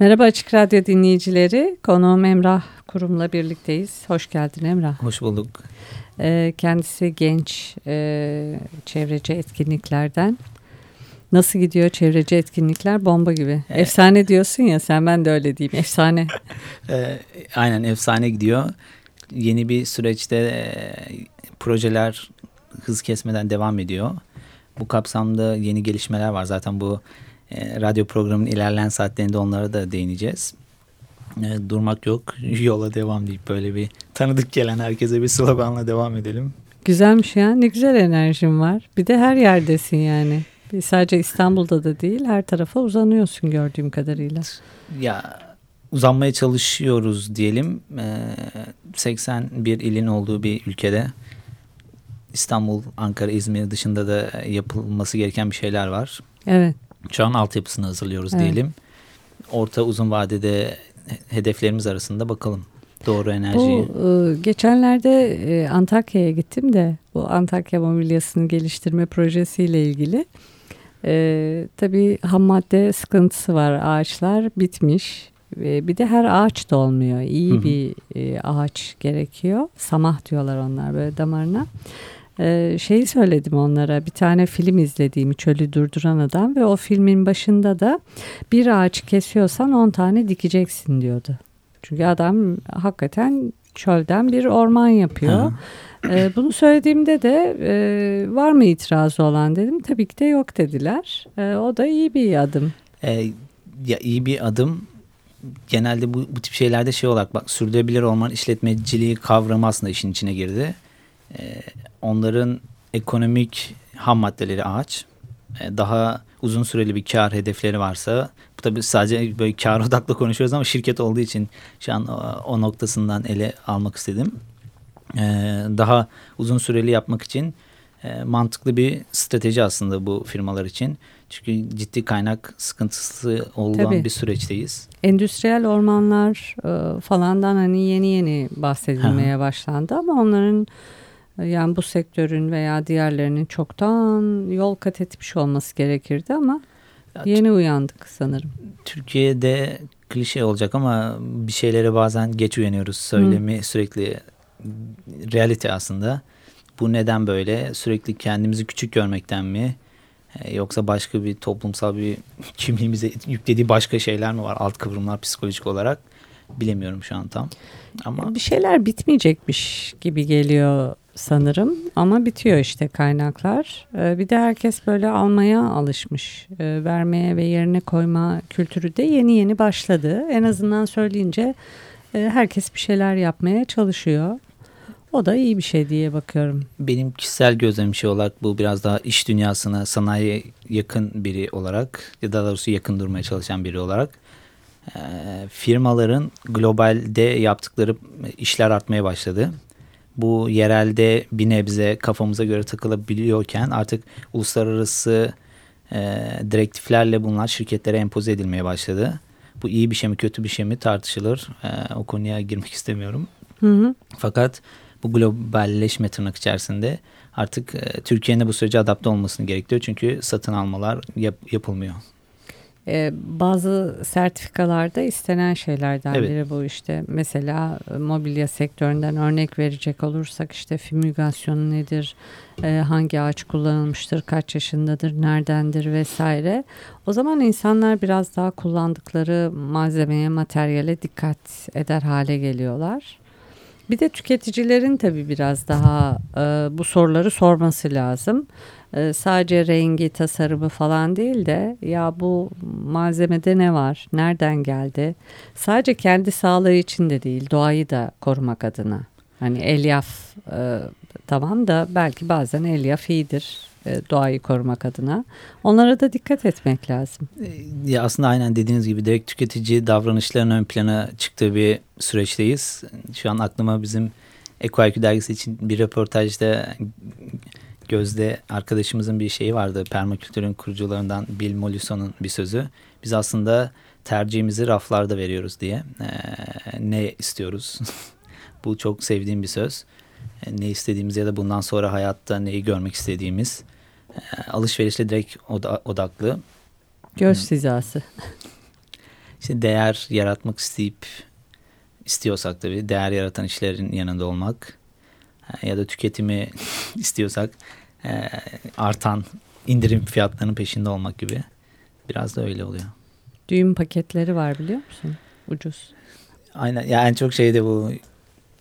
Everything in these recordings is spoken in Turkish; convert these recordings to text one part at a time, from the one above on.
Merhaba Açık Radyo dinleyicileri. Konuğum Emrah Kurum'la birlikteyiz. Hoş geldin Emrah. Hoş bulduk. Ee, kendisi genç e, çevreci etkinliklerden. Nasıl gidiyor çevreci etkinlikler? Bomba gibi. Evet. Efsane diyorsun ya sen ben de öyle diyeyim. Efsane. Ee, aynen efsane gidiyor. Yeni bir süreçte e, projeler hız kesmeden devam ediyor. Bu kapsamda yeni gelişmeler var. Zaten bu e, radyo programının ilerleyen saatlerinde onlara da değineceğiz. E, durmak yok, yola devam deyip böyle bir tanıdık gelen herkese bir sloganla devam edelim. Güzelmiş ya. Ne güzel enerjin var. Bir de her yerdesin yani. Sadece İstanbul'da da değil her tarafa uzanıyorsun gördüğüm kadarıyla. Ya uzanmaya çalışıyoruz diyelim. E, 81 ilin olduğu bir ülkede İstanbul, Ankara, İzmir dışında da yapılması gereken bir şeyler var. Evet. An altyapısını hazırlıyoruz Evet. diyelim. Orta uzun vadede hedeflerimiz arasında bakalım. Doğru enerjiyi. Bu e, geçenlerde e, Antakya'ya gittim de bu Antakya mobilyasını geliştirme projesiyle ilgili. E, tabii ham madde sıkıntısı var. Ağaçlar bitmiş. E, bir de her ağaç da olmuyor. İyi Hı hı. bir e, ağaç gerekiyor. Samah diyorlar onlar böyle damarına. E, şeyi söyledim onlara bir tane film izlediğimi Çölü Durduran Adam ve o filmin başında da bir ağaç kesiyorsan 10 tane dikeceksin diyordu. Çünkü adam hakikaten çölden bir orman yapıyor. Ha. Ee, bunu söylediğimde de e, var mı itirazı olan dedim. Tabii ki de yok dediler. Ee, o da iyi bir adım. E, ya iyi bir adım. Genelde bu, bu tip şeylerde şey olarak bak sürdürülebilir orman işletmeciliği kavramı aslında işin içine girdi. E, onların ekonomik ham maddeleri ağaç. E, daha uzun süreli bir kar hedefleri varsa bu tabii sadece böyle kar odaklı konuşuyoruz ama şirket olduğu için şu an o, noktasından ele almak istedim. E, daha uzun süreli yapmak için e, mantıklı bir strateji aslında bu firmalar için. Çünkü ciddi kaynak sıkıntısı olan Tabii. bir süreçteyiz. Endüstriyel ormanlar e, falandan hani yeni yeni bahsedilmeye başlandı ama onların yani bu sektörün veya diğerlerinin çoktan yol kat etmiş olması gerekirdi ama Ya, yeni uyandık sanırım. Türkiye'de klişe olacak ama bir şeylere bazen geç uyanıyoruz. Söylemi sürekli realite aslında. Bu neden böyle? Sürekli kendimizi küçük görmekten mi? E, Yoksa başka bir toplumsal bir kimliğimize yüklediği başka şeyler mi var? Alt kıvrımlar psikolojik olarak bilemiyorum şu an tam. Ama Bir şeyler bitmeyecekmiş gibi geliyor sanırım ama bitiyor işte kaynaklar. Ee, Bir de herkes böyle almaya alışmış. Ee, Vermeye ve yerine koyma kültürü de yeni yeni başladı. En azından söyleyince e, herkes bir şeyler yapmaya çalışıyor. O da iyi bir şey diye bakıyorum. benim kişisel gözlemim şey olarak bu biraz daha iş dünyasına, sanayiye yakın biri olarak ya da doğrusu yakın durmaya çalışan biri olarak e, firmaların globalde yaptıkları işler artmaya başladı. Bu yerelde bir nebze kafamıza göre takılabiliyorken artık uluslararası e, direktiflerle bunlar şirketlere empoze edilmeye başladı. Bu iyi bir şey mi kötü bir şey mi tartışılır. E, o konuya girmek istemiyorum. Hı hı. Fakat bu globalleşme tırnak içerisinde artık e, Türkiye'nin de bu sürece adapte olmasını gerekiyor. Çünkü satın almalar yap- yapılmıyor. Ee, bazı sertifikalarda istenen şeylerden Evet. biri bu işte. Mesela e, mobilya sektöründen örnek verecek olursak işte fümügasyonu nedir, e, hangi ağaç kullanılmıştır, kaç yaşındadır, neredendir vesaire. O zaman insanlar biraz daha kullandıkları malzemeye, materyale dikkat eder hale geliyorlar. Bir de tüketicilerin tabii biraz daha e, bu soruları sorması lazım. E, sadece rengi, tasarımı falan değil de ya bu malzemede ne var, nereden geldi? Sadece kendi sağlığı için de değil, doğayı da korumak adına. Hani elyaf e, tamam da belki bazen elyaf iyidir e, doğayı korumak adına. Onlara da dikkat etmek lazım. E, Ya aslında aynen dediğiniz gibi direkt tüketici davranışlarının ön plana çıktığı bir süreçteyiz. Şu an aklıma bizim Eko IQ dergisi için bir röportajda Gözde arkadaşımızın bir şeyi vardı. Permakültürün kurucularından Bill Mollison bir sözü. Biz aslında tercihimizi raflarda veriyoruz diye. Ee, ne istiyoruz? Bu çok sevdiğim bir söz. Ee, ne istediğimiz ya da bundan sonra hayatta neyi görmek istediğimiz. Ee, alışverişle direkt oda odaklı. Göz hizası. İşte değer yaratmak isteyip istiyorsak tabii değer yaratan işlerin yanında olmak ya da tüketimi istiyorsak e, artan indirim fiyatlarının peşinde olmak gibi biraz da öyle oluyor. Düğün paketleri var biliyor musun? Ucuz. Aynen ya en çok şeyde bu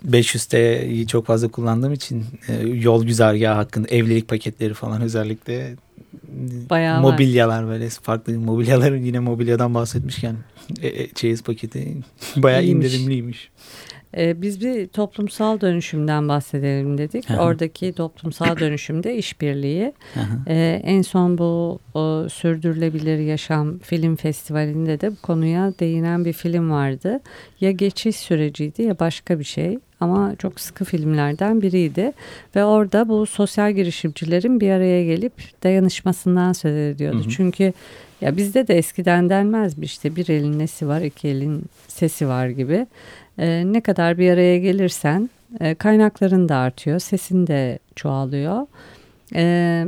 500'teyi çok fazla kullandığım için e, yol güzergahı hakkında evlilik paketleri falan özellikle Bayağı mobilyalar var. böyle farklı mobilyalar yine mobilyadan bahsetmişken e, e, çeyiz paketi bayağı İyiymiş. indirimliymiş. Ee, biz bir toplumsal dönüşümden bahsedelim dedik. Hı hı. Oradaki toplumsal dönüşümde işbirliği. Ee, en son bu o, Sürdürülebilir Yaşam Film Festivali'nde de bu konuya değinen bir film vardı. Ya geçiş süreciydi ya başka bir şey ama çok sıkı filmlerden biriydi. Ve orada bu sosyal girişimcilerin bir araya gelip dayanışmasından söz ediyordu. Hı hı. Çünkü ya bizde de eskiden denmez mi işte bir elin nesi var iki elin sesi var gibi. Ee, ne kadar bir araya gelirsen e, kaynakların da artıyor, sesin de çoğalıyor. Ee,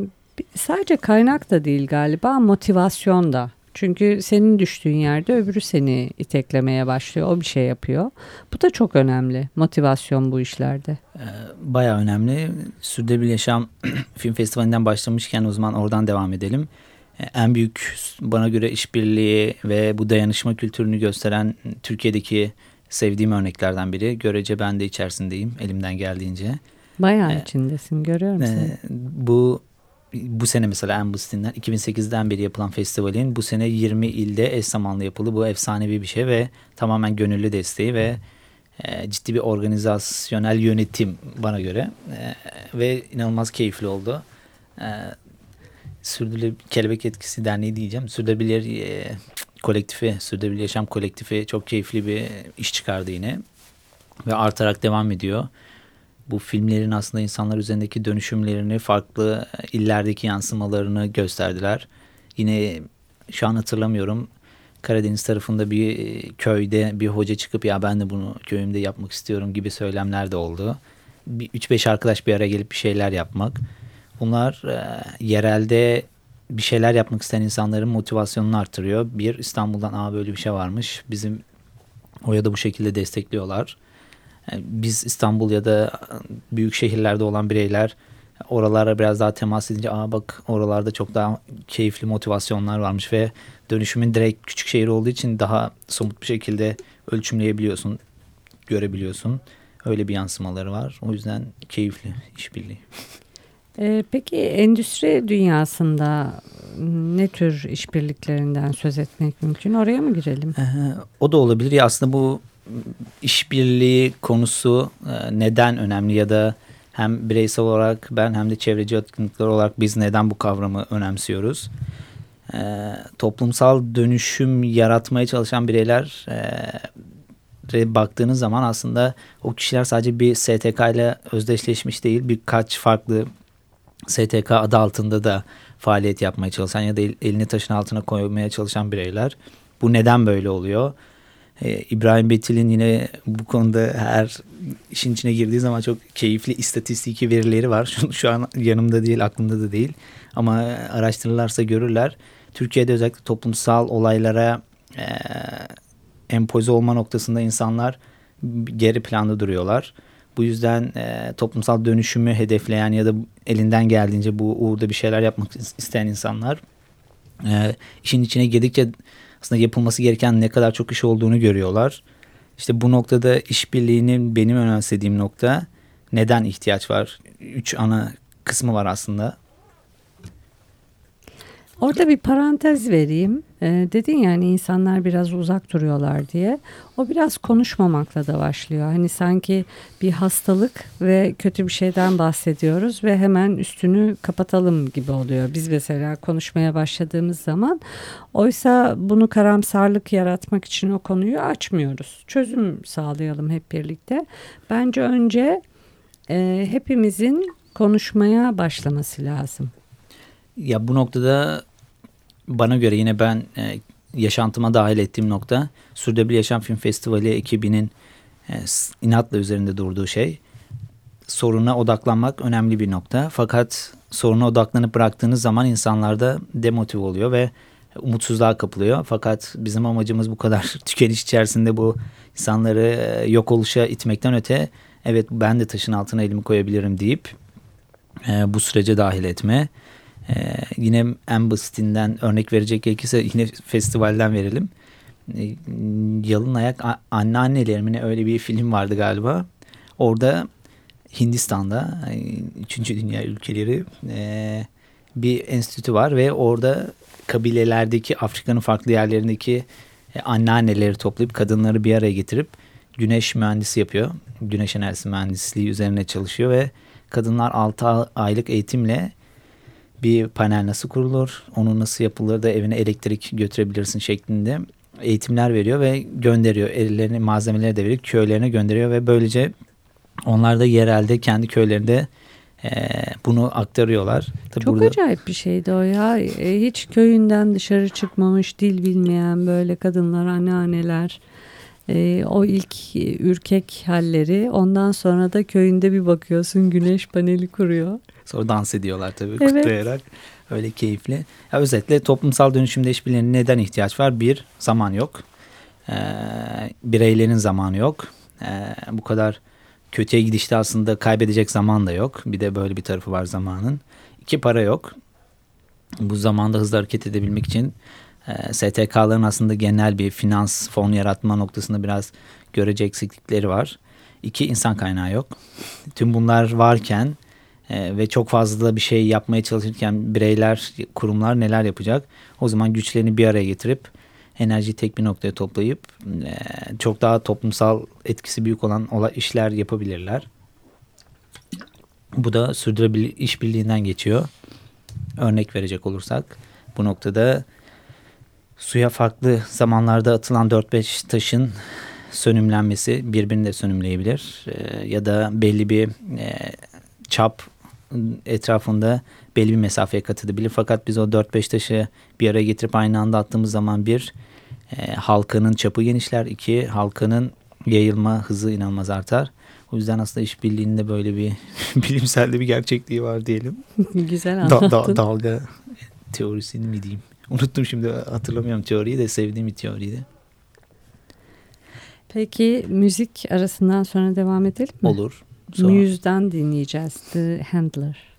sadece kaynak da değil galiba motivasyon da. Çünkü senin düştüğün yerde öbürü seni iteklemeye başlıyor. O bir şey yapıyor. Bu da çok önemli. Motivasyon bu işlerde. Ee, Bayağı önemli. Sürdürülebilir Yaşam Film Festivali'nden başlamışken o zaman oradan devam edelim. En büyük bana göre işbirliği ve bu dayanışma kültürünü gösteren Türkiye'deki sevdiğim örneklerden biri. Görece ben de içerisindeyim elimden geldiğince. Bayağı Ee, içindesin görüyorum seni. Ee, bu bu sene mesela en basitinden 2008'den beri yapılan festivalin bu sene 20 ilde eş zamanlı yapıldı. Bu efsanevi bir şey ve tamamen gönüllü desteği ve e, ciddi bir organizasyonel yönetim bana göre E, ve inanılmaz keyifli oldu. E, Sürdürülebilir Kelebek Etkisi Derneği diyeceğim. Sürdürülebilir e, kolektifi, Sürdürülebilir Yaşam kolektifi çok keyifli bir iş çıkardı yine ve artarak devam ediyor bu filmlerin aslında insanlar üzerindeki dönüşümlerini farklı illerdeki yansımalarını gösterdiler. Yine şu an hatırlamıyorum Karadeniz tarafında bir köyde bir hoca çıkıp ya ben de bunu köyümde yapmak istiyorum gibi söylemler de oldu. Bir 3-5 arkadaş bir araya gelip bir şeyler yapmak. Bunlar e, yerelde bir şeyler yapmak isteyen insanların motivasyonunu artırıyor. Bir İstanbul'dan aa böyle bir şey varmış. Bizim o ya da bu şekilde destekliyorlar. Yani biz İstanbul ya da büyük şehirlerde olan bireyler oralara biraz daha temas edince aa bak oralarda çok daha keyifli motivasyonlar varmış ve dönüşümün direkt küçük şehir olduğu için daha somut bir şekilde ölçümleyebiliyorsun, görebiliyorsun. Öyle bir yansımaları var. O yüzden keyifli işbirliği. Ee, peki endüstri dünyasında ne tür işbirliklerinden söz etmek mümkün? Oraya mı girelim? Ee, o da olabilir. Ya aslında bu işbirliği konusu e, neden önemli ya da hem bireysel olarak ben hem de çevreci etkinlikler olarak biz neden bu kavramı önemsiyoruz? Ee, toplumsal dönüşüm yaratmaya çalışan bireyler e, baktığınız zaman aslında o kişiler sadece bir STK ile özdeşleşmiş değil birkaç farklı STK adı altında da faaliyet yapmaya çalışan ya da el- elini taşın altına koymaya çalışan bireyler. Bu neden böyle oluyor? Ee, İbrahim Betil'in yine bu konuda her işin içine girdiği zaman çok keyifli istatistiki verileri var. Şu, şu an yanımda değil, aklımda da değil. Ama araştırırlarsa görürler. Türkiye'de özellikle toplumsal olaylara e, empoze olma noktasında insanlar geri planda duruyorlar. Bu yüzden e, toplumsal dönüşümü hedefleyen ya da elinden geldiğince bu uğurda bir şeyler yapmak isteyen insanlar e, işin içine girdikçe aslında yapılması gereken ne kadar çok iş olduğunu görüyorlar. İşte bu noktada işbirliğinin benim önemsediğim nokta neden ihtiyaç var? Üç ana kısmı var aslında. Orada bir parantez vereyim. Ee, dedin yani insanlar biraz uzak duruyorlar diye. O biraz konuşmamakla da başlıyor. Hani sanki bir hastalık ve kötü bir şeyden bahsediyoruz ve hemen üstünü kapatalım gibi oluyor. Biz mesela konuşmaya başladığımız zaman oysa bunu karamsarlık yaratmak için o konuyu açmıyoruz. Çözüm sağlayalım hep birlikte. Bence önce e, hepimizin konuşmaya başlaması lazım. Ya bu noktada bana göre yine ben e, yaşantıma dahil ettiğim nokta Sürdürülebilir Yaşam Film Festivali ekibinin e, inatla üzerinde durduğu şey. Soruna odaklanmak önemli bir nokta. Fakat soruna odaklanıp bıraktığınız zaman insanlarda demotive oluyor ve umutsuzluğa kapılıyor. Fakat bizim amacımız bu kadar tükeniş içerisinde bu insanları e, yok oluşa itmekten öte evet ben de taşın altına elimi koyabilirim deyip e, bu sürece dahil etme. E, yine en basitinden örnek verecek gerekirse yine festivalden verelim. E, Yalın Ayak Anneannelerimin öyle bir film vardı galiba. Orada Hindistan'da 3. E, Dünya ülkeleri e, bir enstitü var ve orada kabilelerdeki Afrika'nın farklı yerlerindeki e, anneanneleri toplayıp kadınları bir araya getirip güneş mühendisi yapıyor. Güneş enerjisi mühendisliği üzerine çalışıyor ve kadınlar 6 aylık eğitimle bir panel nasıl kurulur, onu nasıl yapılır da evine elektrik götürebilirsin şeklinde eğitimler veriyor ve gönderiyor. Ellerini malzemeleri de verip köylerine gönderiyor ve böylece onlar da yerelde kendi köylerinde e, bunu aktarıyorlar. Tabii Çok burada... acayip bir şeydi o ya. E, hiç köyünden dışarı çıkmamış, dil bilmeyen böyle kadınlar, anneanneler. E, o ilk ürkek halleri ondan sonra da köyünde bir bakıyorsun güneş paneli kuruyor. Sonra dans ediyorlar tabii evet. kutlayarak. Öyle keyifli. Ya özetle toplumsal dönüşümde işbirliğine neden ihtiyaç var? Bir, zaman yok. Ee, bireylerin zamanı yok. Ee, bu kadar kötüye gidişte aslında kaybedecek zaman da yok. Bir de böyle bir tarafı var zamanın. İki, para yok. Bu zamanda hızlı hareket edebilmek için e, STK'ların aslında genel bir finans fon yaratma noktasında biraz görece eksiklikleri var. İki, insan kaynağı yok. Tüm bunlar varken e, ve çok fazla bir şey yapmaya çalışırken bireyler, kurumlar neler yapacak? O zaman güçlerini bir araya getirip enerjiyi tek bir noktaya toplayıp e, çok daha toplumsal etkisi büyük olan işler yapabilirler. Bu da sürdürülebilir işbirliğinden geçiyor. Örnek verecek olursak bu noktada suya farklı zamanlarda atılan 4-5 taşın sönümlenmesi birbirini de sönümleyebilir. E, ya da belli bir e, çap etrafında belli bir mesafeye kat edebilir. Fakat biz o 4-5 taşı bir araya getirip aynı anda attığımız zaman bir e, halkanın çapı genişler. iki halkanın yayılma hızı inanılmaz artar. O yüzden aslında işbirliğinde böyle bir bilimsel de bir gerçekliği var diyelim. Güzel anlattın. Da, da, dalga teorisini mi diyeyim? Unuttum şimdi hatırlamıyorum teoriyi de sevdiğim bir teoriydi. Peki müzik arasından sonra devam edelim mi? Olur. Sonra. Dinleyeceğiz. The Handler.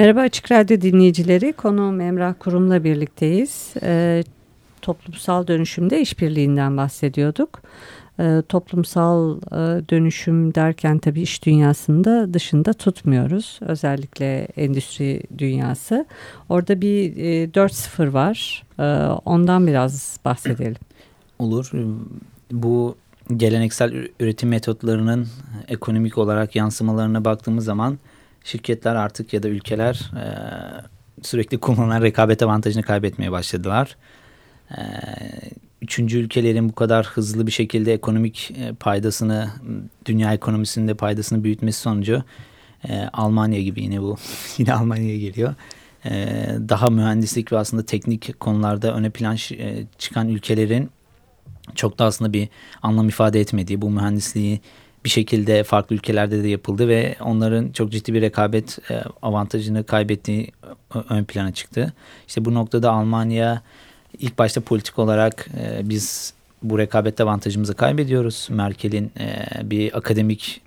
Merhaba Açık Radyo dinleyicileri. Konuğum Emrah Kurum'la birlikteyiz. E, toplumsal dönüşümde işbirliğinden bahsediyorduk. E, toplumsal e, dönüşüm derken tabii iş dünyasında dışında tutmuyoruz. Özellikle endüstri dünyası. Orada bir e, 4.0 var. E, ondan biraz bahsedelim. Olur. Bu geleneksel üretim metotlarının ekonomik olarak yansımalarına baktığımız zaman şirketler artık ya da ülkeler e, sürekli kullanılan rekabet avantajını kaybetmeye başladılar. E, üçüncü ülkelerin bu kadar hızlı bir şekilde ekonomik e, paydasını, dünya ekonomisinde paydasını büyütmesi sonucu e, Almanya gibi yine bu yine Almanya'ya geliyor. E, daha mühendislik ve aslında teknik konularda öne plan e, çıkan ülkelerin çok da aslında bir anlam ifade etmediği bu mühendisliği bir şekilde farklı ülkelerde de yapıldı ve onların çok ciddi bir rekabet e, avantajını kaybettiği ön plana çıktı. İşte bu noktada Almanya ilk başta politik olarak e, biz bu rekabet avantajımızı kaybediyoruz. Merkel'in e, bir akademik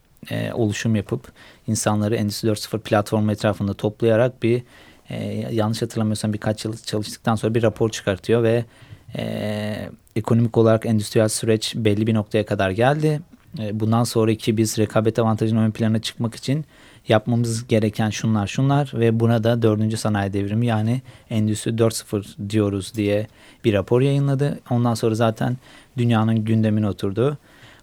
oluşum yapıp insanları Endüstri 4.0 platformu etrafında toplayarak bir yanlış hatırlamıyorsam birkaç yıl çalıştıktan sonra bir rapor çıkartıyor ve ekonomik olarak endüstriyel süreç belli bir noktaya kadar geldi bundan sonraki biz rekabet avantajının ön plana çıkmak için yapmamız gereken şunlar şunlar ve buna da dördüncü sanayi devrimi yani Endüstri 4.0 diyoruz diye bir rapor yayınladı. Ondan sonra zaten dünyanın gündemine oturdu.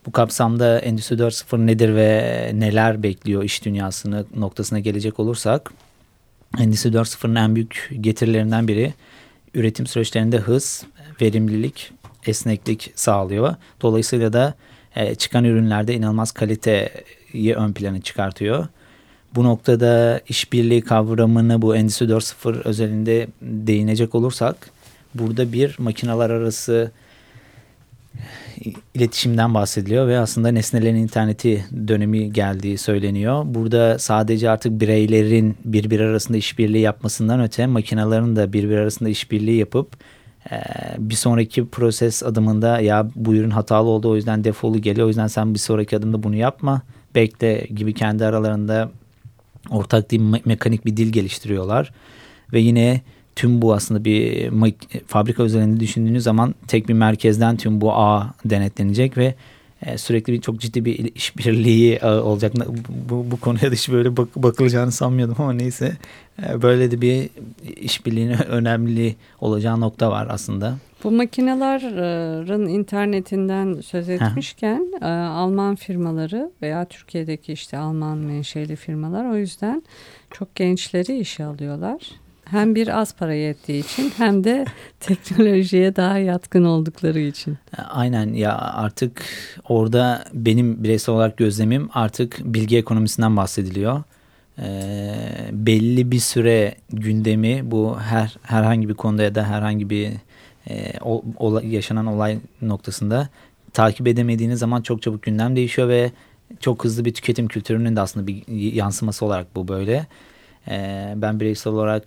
Bu kapsamda Endüstri 4.0 nedir ve neler bekliyor iş dünyasını noktasına gelecek olursak Endüstri 4.0'ın en büyük getirilerinden biri üretim süreçlerinde hız, verimlilik, esneklik sağlıyor. Dolayısıyla da e, çıkan ürünlerde inanılmaz kaliteyi ön plana çıkartıyor. Bu noktada işbirliği kavramını bu Endüstri 4.0 özelinde değinecek olursak burada bir makineler arası iletişimden bahsediliyor ve aslında nesnelerin interneti dönemi geldiği söyleniyor. Burada sadece artık bireylerin birbiri arasında işbirliği yapmasından öte makinelerin de birbiri arasında işbirliği yapıp bir sonraki proses adımında ya bu ürün hatalı oldu o yüzden defolu geliyor o yüzden sen bir sonraki adımda bunu yapma. Bekle gibi kendi aralarında ortak değil me mekanik bir dil geliştiriyorlar. Ve yine tüm bu aslında bir fabrika özelinde düşündüğünüz zaman tek bir merkezden tüm bu ağ denetlenecek ve e, sürekli bir çok ciddi bir işbirliği e, olacak. Bu, bu konuya da hiç böyle bak, bakılacağını sanmıyordum ama neyse. E, böyle de bir işbirliğinin önemli olacağı nokta var aslında. Bu makinelerin internetinden söz etmişken e, Alman firmaları veya Türkiye'deki işte Alman menşeli firmalar o yüzden çok gençleri işe alıyorlar hem bir az para yettiği için hem de teknolojiye daha yatkın oldukları için. Aynen ya artık orada benim bireysel olarak gözlemim artık bilgi ekonomisinden bahsediliyor. Ee, belli bir süre gündemi bu her herhangi bir konuda ya da herhangi bir e, o, ola, yaşanan olay noktasında takip edemediğiniz zaman çok çabuk gündem değişiyor ve çok hızlı bir tüketim kültürünün de aslında bir yansıması olarak bu böyle. Ee, ben bireysel olarak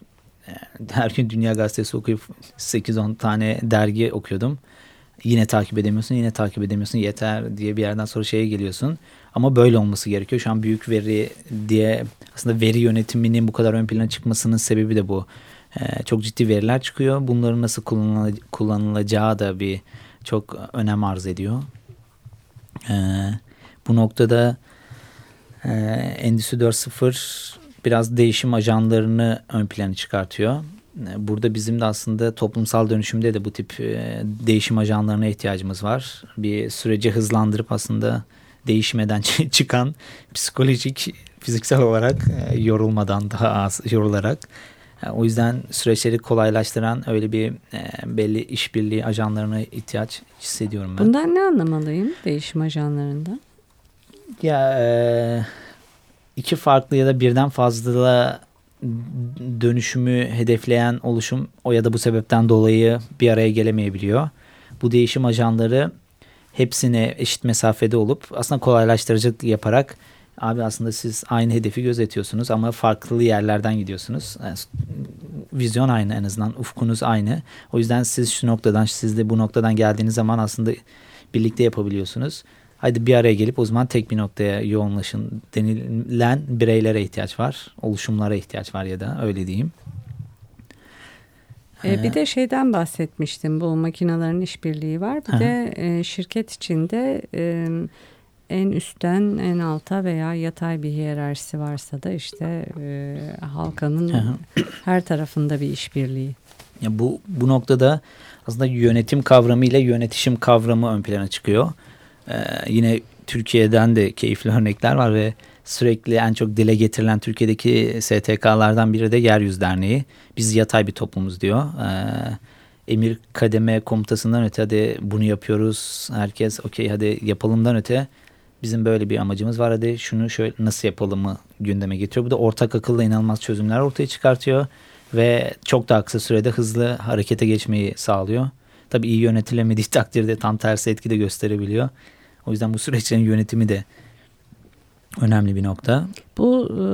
her gün Dünya Gazetesi okuyup 8-10 tane dergi okuyordum. Yine takip edemiyorsun, yine takip edemiyorsun. Yeter diye bir yerden sonra şeye geliyorsun. Ama böyle olması gerekiyor. Şu an büyük veri diye aslında veri yönetiminin bu kadar ön plana çıkmasının sebebi de bu. Ee, çok ciddi veriler çıkıyor. Bunların nasıl kullanılacağı da bir çok önem arz ediyor. Ee, bu noktada e, Endüstri 4.0 biraz değişim ajanlarını ön plana çıkartıyor. Burada bizim de aslında toplumsal dönüşümde de bu tip e, değişim ajanlarına ihtiyacımız var. Bir süreci hızlandırıp aslında değişmeden çıkan psikolojik, fiziksel olarak e, yorulmadan daha az yorularak e, o yüzden süreçleri kolaylaştıran öyle bir belli işbirliği ajanlarına ihtiyaç hissediyorum ben. Bundan ne anlamalıyım değişim ajanlarından? Ya iki farklı ya da birden fazla dönüşümü hedefleyen oluşum o ya da bu sebepten dolayı bir araya gelemeyebiliyor. Bu değişim ajanları hepsine eşit mesafede olup aslında kolaylaştırıcı yaparak abi aslında siz aynı hedefi gözetiyorsunuz ama farklı yerlerden gidiyorsunuz. Yani, vizyon aynı en azından ufkunuz aynı. O yüzden siz şu noktadan siz de bu noktadan geldiğiniz zaman aslında birlikte yapabiliyorsunuz. Hadi bir araya gelip o zaman tek bir noktaya yoğunlaşın denilen bireylere ihtiyaç var. Oluşumlara ihtiyaç var ya da öyle diyeyim. E, bir de şeyden bahsetmiştim. Bu makinelerin işbirliği var. Bir de e, şirket içinde e, en üstten en alta veya yatay bir hiyerarşisi varsa da işte e, halkanın her tarafında bir işbirliği. Ya bu bu noktada aslında yönetim kavramı ile yönetişim kavramı ön plana çıkıyor. Ee, yine Türkiye'den de keyifli örnekler var ve sürekli en çok dile getirilen Türkiye'deki STK'lardan biri de Yeryüzü Derneği. Biz yatay bir toplumuz diyor. Ee, emir kademe komutasından öte hadi bunu yapıyoruz. Herkes okey hadi yapalımdan öte bizim böyle bir amacımız var hadi şunu şöyle nasıl yapalımı gündeme getiriyor. Bu da ortak akılla inanılmaz çözümler ortaya çıkartıyor ve çok daha kısa sürede hızlı harekete geçmeyi sağlıyor. Tabii iyi yönetilemediği takdirde tam tersi etki de gösterebiliyor. O yüzden bu süreçlerin yönetimi de önemli bir nokta. Bu e,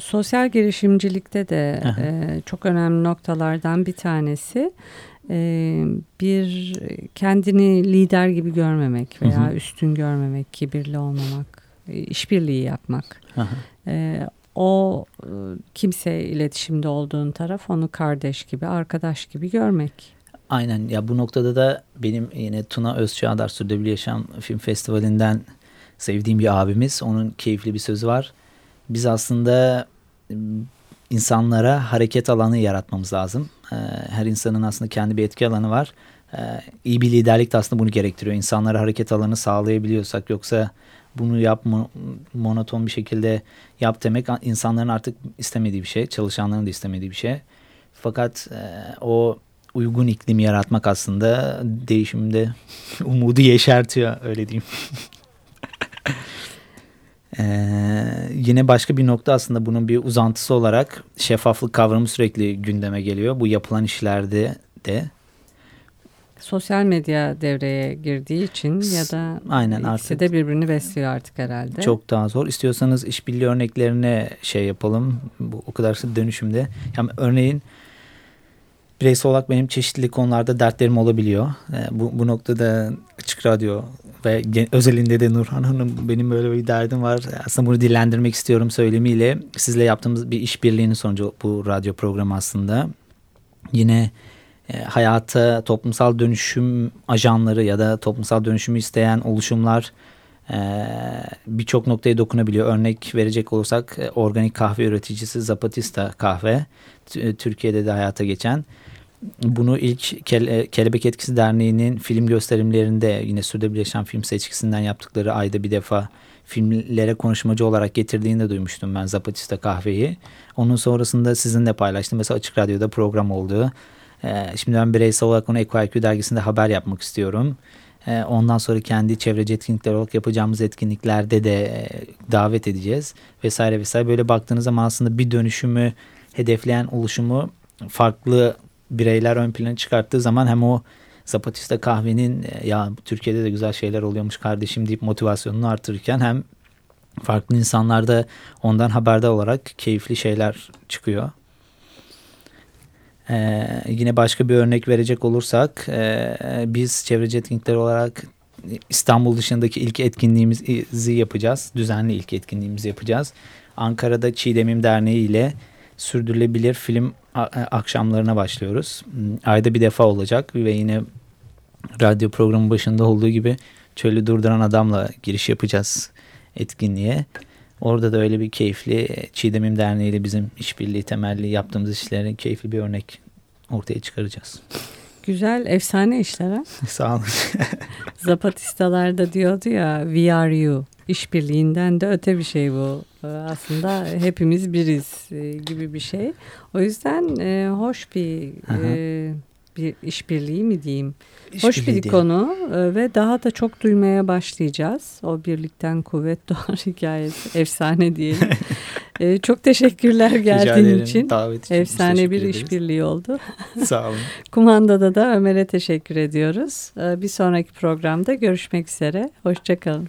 sosyal girişimcilikte de e, çok önemli noktalardan bir tanesi e, bir kendini lider gibi görmemek veya hı hı. üstün görmemek, kibirli olmamak, e, işbirliği yapmak. E, o e, kimse iletişimde olduğun taraf onu kardeş gibi, arkadaş gibi görmek. Aynen ya bu noktada da benim yine Tuna Özçağdar Sürdürülebilir Yaşam Film Festivali'nden sevdiğim bir abimiz. Onun keyifli bir sözü var. Biz aslında insanlara hareket alanı yaratmamız lazım. Ee, her insanın aslında kendi bir etki alanı var. Ee, iyi bir liderlik de aslında bunu gerektiriyor. İnsanlara hareket alanı sağlayabiliyorsak yoksa bunu yap monoton bir şekilde yap demek insanların artık istemediği bir şey. Çalışanların da istemediği bir şey. Fakat e, o uygun iklim yaratmak aslında değişimde umudu yeşertiyor öyle diyeyim. Ee, yine başka bir nokta aslında bunun bir uzantısı olarak şeffaflık kavramı sürekli gündeme geliyor. Bu yapılan işlerde de. Sosyal medya devreye girdiği için ya da Aynen ikisi artık de birbirini besliyor artık herhalde. Çok daha zor. İstiyorsanız işbirliği örneklerine şey yapalım. Bu o kadar dönüşümde. Yani örneğin bireysel olarak benim çeşitli konularda dertlerim olabiliyor. Ee, bu, bu noktada Açık Radyo ve özelinde de Nurhan Hanım benim böyle bir derdim var. Aslında bunu dillendirmek istiyorum söylemiyle. Sizle yaptığımız bir işbirliğinin sonucu bu radyo programı aslında. Yine e, hayata toplumsal dönüşüm ajanları ya da toplumsal dönüşümü isteyen oluşumlar e, birçok noktaya dokunabiliyor. Örnek verecek olursak e, organik kahve üreticisi Zapatista kahve Türkiye'de de hayata geçen bunu ilk Kele, Kelebek Etkisi Derneği'nin film gösterimlerinde yine Sürdürülebilir Yaşam Film Seçkisi'nden yaptıkları ayda bir defa filmlere konuşmacı olarak getirdiğini de duymuştum ben Zapatista kahveyi. Onun sonrasında sizinle paylaştım. Mesela Açık Radyo'da program oldu. Ee, şimdi ben bireysel olarak onu EcoIQ dergisinde haber yapmak istiyorum. Ee, ondan sonra kendi çevreci etkinlikler olarak yapacağımız etkinliklerde de e, davet edeceğiz vesaire vesaire. Böyle baktığınız zaman aslında bir dönüşümü hedefleyen oluşumu farklı bireyler ön plana çıkarttığı zaman hem o Zapatista kahvenin e, ya Türkiye'de de güzel şeyler oluyormuş kardeşim deyip motivasyonunu artırırken hem farklı insanlarda ondan haberdar olarak keyifli şeyler çıkıyor. Ee, yine başka bir örnek verecek olursak e, biz çevreci etkinlikler olarak İstanbul dışındaki ilk etkinliğimizi yapacağız. Düzenli ilk etkinliğimizi yapacağız. Ankara'da Çiğdemim Derneği ile sürdürülebilir film akşamlarına başlıyoruz. Hmm, ayda bir defa olacak ve yine radyo programı başında olduğu gibi çölü durduran adamla giriş yapacağız etkinliğe. Orada da öyle bir keyifli Çiğdemim Derneği ile bizim işbirliği temelli yaptığımız işlerin keyifli bir örnek ortaya çıkaracağız. Güzel, efsane işler ha. Sağ olun. Zapatistalar da diyordu ya, we are you işbirliğinden de öte bir şey bu. Ee, aslında hepimiz biriz e, gibi bir şey. O yüzden e, hoş bir e, bir işbirliği mi diyeyim? İş hoş bir konu e, ve daha da çok duymaya başlayacağız. O birlikten kuvvet doğar hikayesi. Efsane diyelim. e, çok teşekkürler geldiğin için. Davet için. Efsane bir işbirliği oldu. Sağ olun. Kumandada da Ömer'e teşekkür ediyoruz. Bir sonraki programda görüşmek üzere. Hoşçakalın.